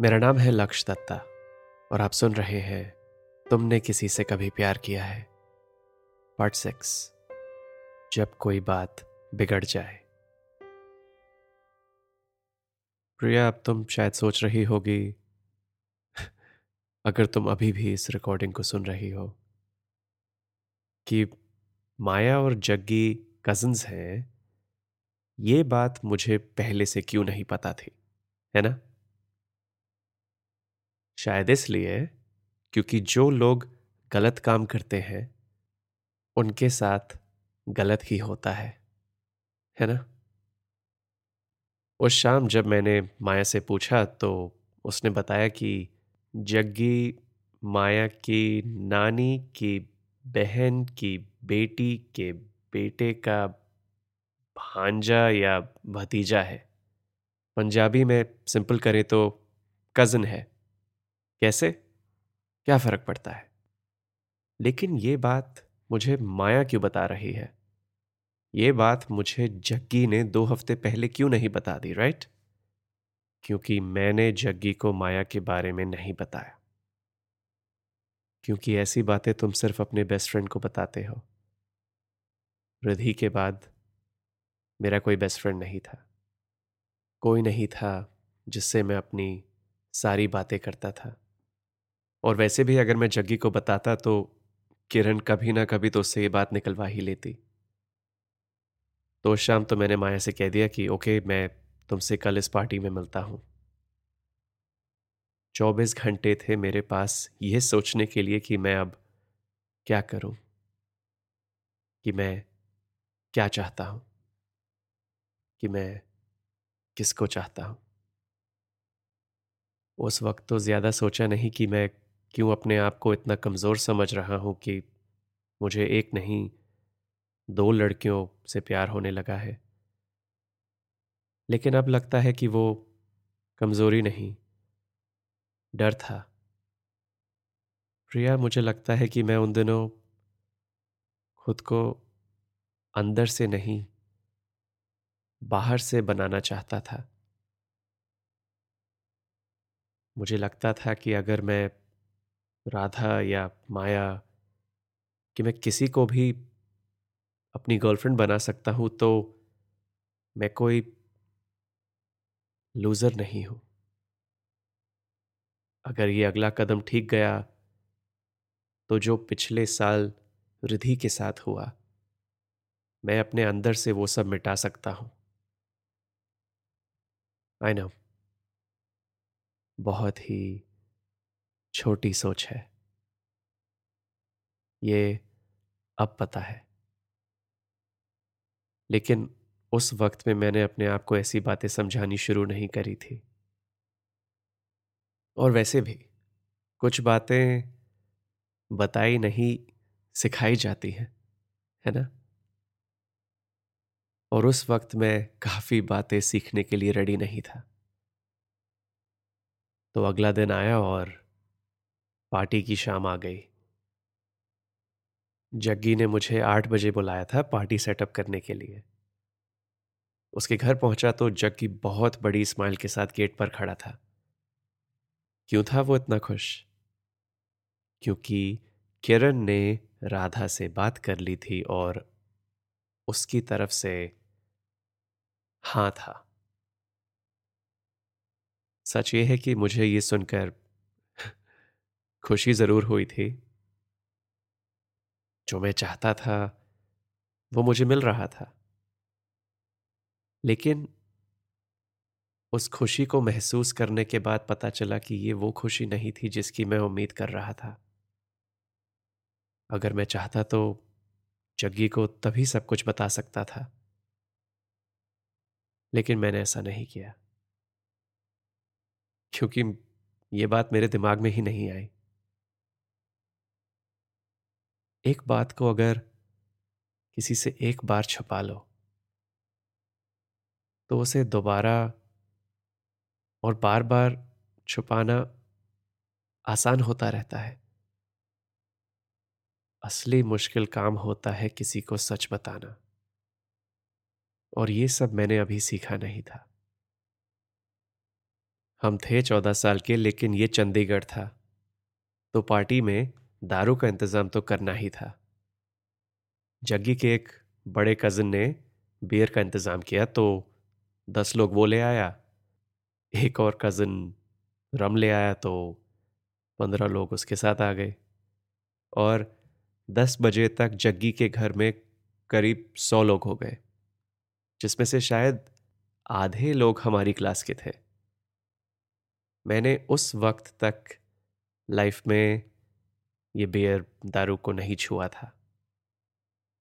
मेरा नाम है लक्ष्य दत्ता और आप सुन रहे हैं, तुमने किसी से कभी प्यार किया है? पार्ट सिक्स जब कोई बात बिगड़ जाए। प्रिया, अब तुम शायद सोच रही होगी, अगर तुम अभी भी इस रिकॉर्डिंग को सुन रही हो, कि माया और जग्गी कजन्स हैं, ये बात मुझे पहले से क्यों नहीं पता थी, है ना? शायद इसलिए क्योंकि जो लोग गलत काम करते हैं, उनके साथ गलत ही होता है। है ना? उस शाम जब मैंने माया से पूछा तो उसने बताया कि जग्गी माया की नानी की बहन की बेटी के बेटे का भांजा या भतीजा है। पंजाबी में सिंपल करें तो कज़न है। कैसे? क्या फ़र्क पड़ता है? लेकिन ये बात मुझे माया क्यों बता रही है? ये बात मुझे जग्गी ने दो हफ़्ते पहले क्यों नहीं बता दी, राइट? क्योंकि मैंने जग्गी को माया के बारे में नहीं बताया। क्योंकि ऐसी बातें तुम सिर्फ़ अपने बेस्ट फ्रेंड को बताते हो। रिधि के बाद मेरा कोई बेस्ट फ्रेंड नहीं था। कोई नहीं था जिससे मैं अपनी सारी बातें करता था। और वैसे भी अगर मैं जग्गी को बताता तो किरण कभी ना कभी तो उससे ये बात निकलवा ही लेती। तो शाम तो मैंने माया से कह दिया कि, ओके, मैं तुमसे कल इस पार्टी में मिलता हूँ। चौबीस घंटे थे मेरे पास यह सोचने के लिए कि मैं अब क्या करूँ? कि मैं क्या चाहता हूँ? कि मैं किसको चाहता हूँ? उस वक्त तो ज़्यादा सोचा नहीं कि मैं क्यों अपने आप को इतना कमज़ोर समझ रहा हूँ कि मुझे एक नहीं, दो लड़कियों से प्यार होने लगा है। लेकिन अब लगता है कि वो कमज़ोरी नहीं, डर था। प्रिया, मुझे लगता है कि मैं उन दिनों खुद को अंदर से नहीं, बाहर से बनाना चाहता था। मुझे लगता था कि अगर मैं राधा या माया कि मैं किसी को भी अपनी गर्लफ्रेंड बना सकता हूँ तो मैं कोई लूज़र नहीं हूँ। अगर ये अगला कदम ठीक गया तो जो पिछले साल रिधि के साथ हुआ, मैं अपने अंदर से वो सब मिटा सकता हूँ। आई नो बहुत ही छोटी सोच है। ये अब पता है। लेकिन उस वक्त में मैंने अपने आप को ऐसी बातें समझानी शुरू नहीं करी थी। और वैसे भी कुछ बातें बताई नहीं, सिखाई जाती हैं, है ना? और उस वक्त मैं काफ़ी बातें सीखने के लिए रेडी नहीं था। तो अगला दिन आया और पार्टी की शाम आ गई। जग्गी ने मुझे आठ बजे बुलाया था पार्टी सेटअप करने के लिए। उसके घर पहुँचा तो जग्गी बहुत बड़ी स्माइल के साथ गेट पर खड़ा था। क्यों था वो इतना खुश? क्योंकि किरण ने राधा से बात कर ली थी और उसकी तरफ़ से हाँ था। सच ये है कि मुझे ये सुनकर खुशी ज़रूर हुई थी। जो मैं चाहता था, वो मुझे मिल रहा था। लेकिन उस खुशी को महसूस करने के बाद पता चला कि ये वो खुशी नहीं थी जिसकी मैं उम्मीद कर रहा था। अगर मैं चाहता तो जग्गी को तभी सब कुछ बता सकता था। लेकिन मैंने ऐसा नहीं किया। क्योंकि यह बात मेरे दिमाग में ही नहीं आई। एक बात को अगर किसी से एक बार छुपा लो तो उसे दोबारा और बार बार छुपाना आसान होता रहता है। असली मुश्किल काम होता है किसी को सच बताना। और ये सब मैंने अभी सीखा नहीं था। हम थे चौदह साल के, लेकिन ये चंडीगढ़ था। तो पार्टी में दारू का इंतज़ाम तो करना ही था। जग्गी के एक बड़े कजिन ने बियर का इंतज़ाम किया तो दस लोग वो ले आया, एक और कजिन रम ले आया तो पंद्रह लोग उसके साथ आ गए। और दस बजे तक जग्गी के घर में करीब सौ लोग हो गए, जिसमें से शायद आधे लोग हमारी क्लास के थे। मैंने उस वक्त तक लाइफ में ये बियर दारू को नहीं छुआ था।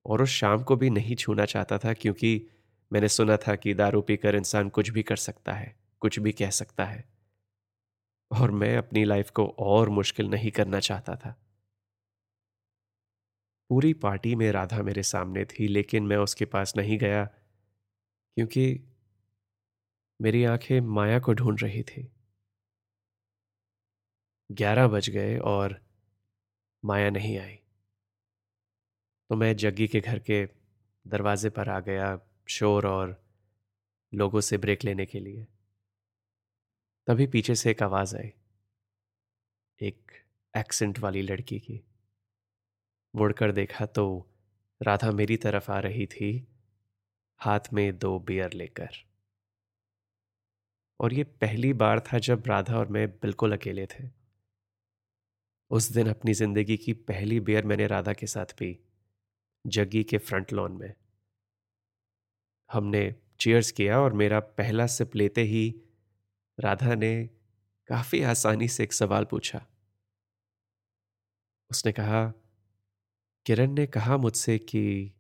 और उस शाम को भी नहीं छूना चाहता था क्योंकि मैंने सुना था कि दारू पीकर इंसान कुछ भी कर सकता है, कुछ भी कह सकता है। और मैं अपनी लाइफ को और मुश्किल नहीं करना चाहता था। पूरी पार्टी में राधा मेरे सामने थी, लेकिन मैं उसके पास नहीं गया क्योंकि मेरी आँखें माया को ढूंढ रही थी। ग्यारह बज गए और माया नहीं आई। तो मैं जग्गी के घर के दरवाजे पर आ गया शोर और लोगों से ब्रेक लेने के लिए। तभी पीछे से एक आवाज़ आई। एक एक्सेंट वाली लड़की की। मुड़कर देखा तो राधा मेरी तरफ़ आ रही थी, हाथ में दो बियर लेकर। और ये पहली बार था जब राधा और मैं बिल्कुल अकेले थे। उस दिन अपनी ज़िंदगी की पहली बियर मैंने राधा के साथ पी, जग्गी के फ्रंट लॉन में। हमने चीयर्स किया और मेरा पहला सिप लेते ही राधा ने काफ़ी आसानी से एक सवाल पूछा। उसने कहा, किरण ने कहा मुझसे कि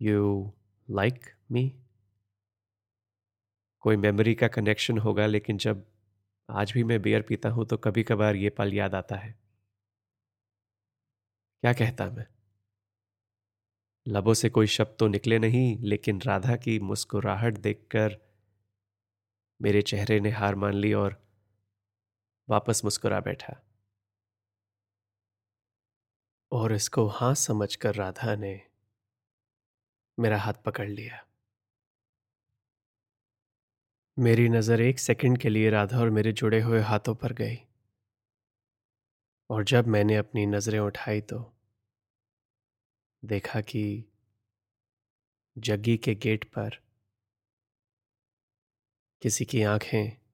यू लाइक मी कोई मेमोरी का कनेक्शन होगा, लेकिन जब आज भी मैं बियर पीता हूँ तो कभी कभार ये पल याद आता है। क्या कहता मैं? लबों से कोई शब्द तो निकले नहीं, लेकिन राधा की मुस्कुराहट देखकर मेरे चेहरे ने हार मान ली और वापस मुस्कुरा बैठा। और इसको हाँ समझकर राधा ने मेरा हाथ पकड़ लिया। मेरी नज़र एक सेकंड के लिए राधा और मेरे जुड़े हुए हाथों पर गई। और जब मैंने अपनी नज़रें उठाई तो देखा कि जग्गी के गेट पर किसी की आँखें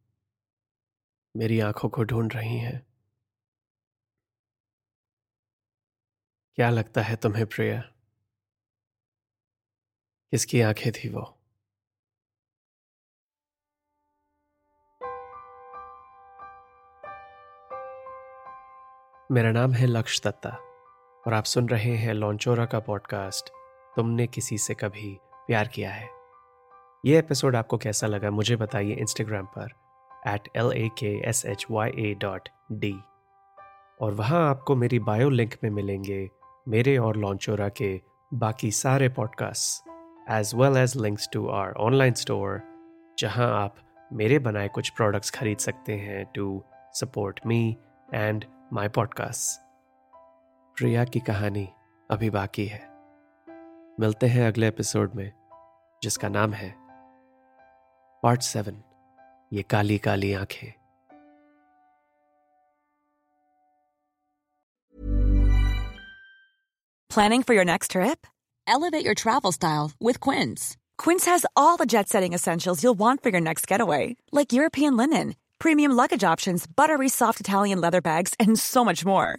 मेरी आँखों को ढूंढ रही हैं। क्या लगता है तुम्हें प्रिया? किसकी आँखें थी वो? मेरा नाम है लक्ष्य दत्ता। और आप सुन रहे हैं लॉन्चोरा का पॉडकास्ट। तुमने किसी से कभी प्यार किया है? ये एपिसोड आपको कैसा लगा मुझे बताइए इंस्टाग्राम पर at L A K S H Y A dot D और वहाँ आपको मेरी बायो लिंक में मिलेंगे मेरे और लॉन्चोरा के बाकी सारे podcasts as well as links to our online store जहाँ आप मेरे बनाए कुछ प्रोडक्ट्स खरीद सकते हैं to support me and my podcast Priya की कहानी अभी बाकी है मिलते हैं अगले एपिसोड में जिसका नाम है पार्ट सेवन ये काली काली आँखें Planning for your next trip? Elevate your travel style with Quince. Quince has all the jet setting essentials you'll want for your next getaway, like European linen, premium luggage options, buttery soft Italian leather bags, and so much more.